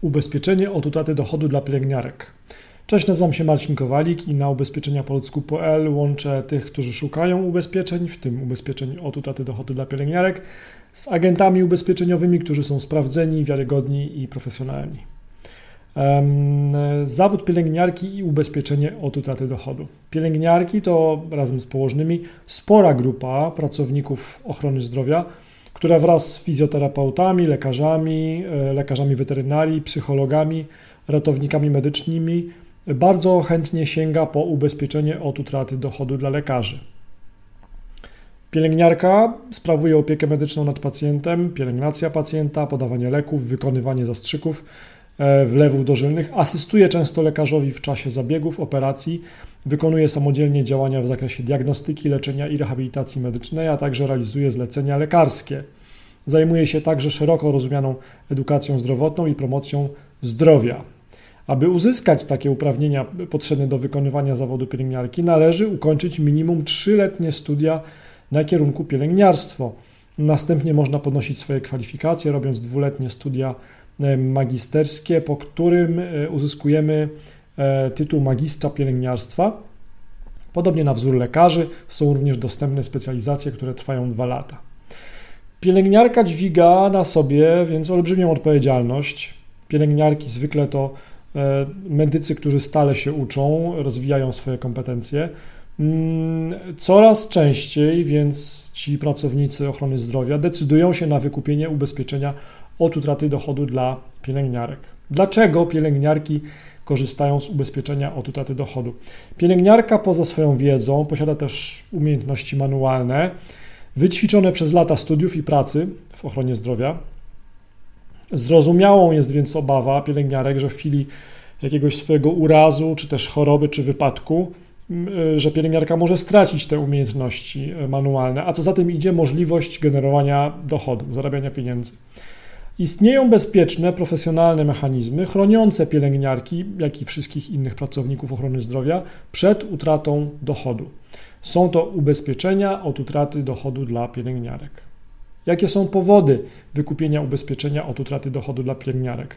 Ubezpieczenie od utraty dochodu dla pielęgniarek. Cześć, nazywam się Marcin Kowalik i na ubezpieczenia polsku.pl łączę tych, którzy szukają ubezpieczeń, w tym ubezpieczeń od utraty dochodu dla pielęgniarek, z agentami ubezpieczeniowymi, którzy są sprawdzeni, wiarygodni i profesjonalni. Zawód pielęgniarki i ubezpieczenie od utraty dochodu. Pielęgniarki to razem z położnymi spora grupa pracowników ochrony zdrowia, która wraz z fizjoterapeutami, lekarzami, e, lekarzami weterynarii, psychologami, ratownikami medycznymi bardzo chętnie sięga po ubezpieczenie od utraty dochodu dla lekarzy. Pielęgniarka sprawuje opiekę medyczną nad pacjentem, pielęgnacja pacjenta, podawanie leków, wykonywanie zastrzyków, wlewów dożylnych, asystuje często lekarzowi w czasie zabiegów, operacji, wykonuje samodzielnie działania w zakresie diagnostyki, leczenia i rehabilitacji medycznej, a także realizuje zlecenia lekarskie. Zajmuje się także szeroko rozumianą edukacją zdrowotną i promocją zdrowia. Aby uzyskać takie uprawnienia potrzebne do wykonywania zawodu pielęgniarki, należy ukończyć minimum 3-letnie studia na kierunku pielęgniarstwo. Następnie można podnosić swoje kwalifikacje, robiąc dwuletnie studia e, magisterskie, po którym e, uzyskujemy e, tytuł magistra pielęgniarstwa. Podobnie na wzór lekarzy są również dostępne specjalizacje, które trwają dwa lata. Pielęgniarka dźwiga na sobie więc olbrzymią odpowiedzialność. Pielęgniarki zwykle to e, medycy, którzy stale się uczą, rozwijają swoje kompetencje. Mm, coraz częściej więc ci pracownicy ochrony zdrowia decydują się na wykupienie ubezpieczenia od utraty dochodu dla pielęgniarek. Dlaczego pielęgniarki korzystają z ubezpieczenia od utraty dochodu? Pielęgniarka poza swoją wiedzą posiada też umiejętności manualne, wyćwiczone przez lata studiów i pracy w ochronie zdrowia. Zrozumiałą jest więc obawa pielęgniarek, że w chwili jakiegoś swojego urazu, czy też choroby, czy wypadku, y, że pielęgniarka może stracić te umiejętności y, manualne, a co za tym idzie możliwość generowania dochodu, zarabiania pieniędzy. Istnieją bezpieczne, profesjonalne mechanizmy chroniące pielęgniarki, jak i wszystkich innych pracowników ochrony zdrowia przed utratą dochodu. Są to ubezpieczenia od utraty dochodu dla pielęgniarek. Jakie są powody wykupienia ubezpieczenia od utraty dochodu dla pielęgniarek?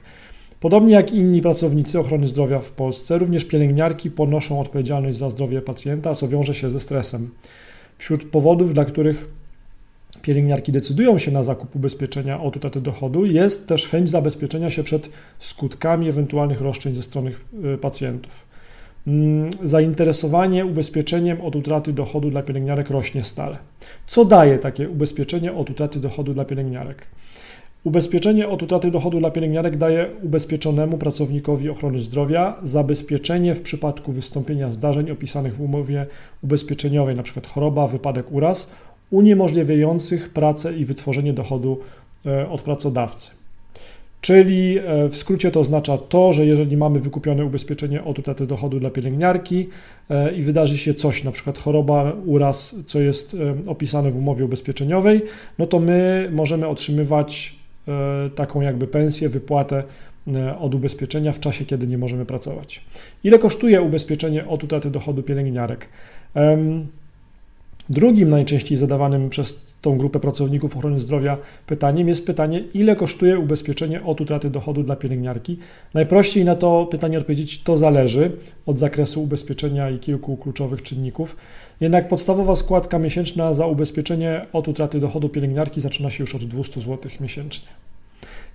Podobnie jak inni pracownicy ochrony zdrowia w Polsce, również pielęgniarki ponoszą odpowiedzialność za zdrowie pacjenta, co wiąże się ze stresem. Wśród powodów, dla których pielęgniarki decydują się na zakup ubezpieczenia od utraty dochodu, jest też chęć zabezpieczenia się przed skutkami ewentualnych roszczeń ze strony y, pacjentów. Mm, zainteresowanie ubezpieczeniem od utraty dochodu dla pielęgniarek rośnie stale. Co daje takie ubezpieczenie od utraty dochodu dla pielęgniarek? Ubezpieczenie od utraty dochodu dla pielęgniarek daje ubezpieczonemu pracownikowi ochrony zdrowia zabezpieczenie w przypadku wystąpienia zdarzeń opisanych w umowie ubezpieczeniowej, np. choroba, wypadek, uraz, uniemożliwiających pracę i wytworzenie dochodu e, od pracodawcy. Czyli e, w skrócie to oznacza to, że jeżeli mamy wykupione ubezpieczenie od utraty dochodu dla pielęgniarki e, i wydarzy się coś, na przykład choroba, uraz, co jest opisane w umowie ubezpieczeniowej, no to my możemy otrzymywać taką jakby pensję, wypłatę od ubezpieczenia w czasie, kiedy nie możemy pracować. Ile kosztuje ubezpieczenie od utraty dochodu pielęgniarek? Drugim najczęściej zadawanym przez tą grupę pracowników ochrony zdrowia pytaniem jest pytanie, ile kosztuje ubezpieczenie od utraty dochodu dla pielęgniarki. Najprościej na to pytanie odpowiedzieć, to zależy od zakresu ubezpieczenia i kilku kluczowych czynników. Jednak podstawowa składka miesięczna za ubezpieczenie od utraty dochodu pielęgniarki zaczyna się już od 200 zł miesięcznie.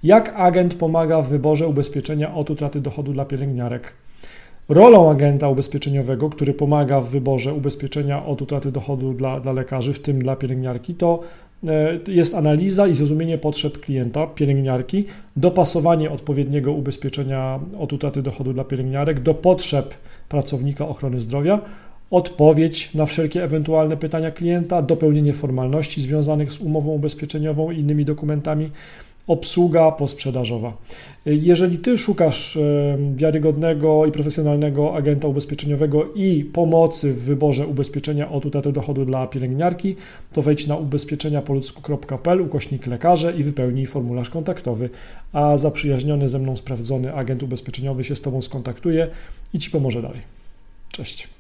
Jak agent pomaga w wyborze ubezpieczenia od utraty dochodu dla pielęgniarek? Rolą agenta ubezpieczeniowego, który pomaga w wyborze ubezpieczenia od utraty dochodu dla, dla lekarzy, w tym dla pielęgniarki, to e, jest analiza i zrozumienie potrzeb klienta, pielęgniarki, dopasowanie odpowiedniego ubezpieczenia od utraty dochodu dla pielęgniarek do potrzeb pracownika ochrony zdrowia, odpowiedź na wszelkie ewentualne pytania klienta, dopełnienie formalności związanych z umową ubezpieczeniową i innymi dokumentami, obsługa posprzedażowa. Jeżeli Ty szukasz wiarygodnego i profesjonalnego agenta ubezpieczeniowego i pomocy w wyborze ubezpieczenia od utraty dochodu dla pielęgniarki, to wejdź na ubezpieczeniapoludzku.pl ukośnik lekarze i wypełnij formularz kontaktowy, a zaprzyjaźniony ze mną sprawdzony agent ubezpieczeniowy się z Tobą skontaktuje i Ci pomoże dalej. Cześć.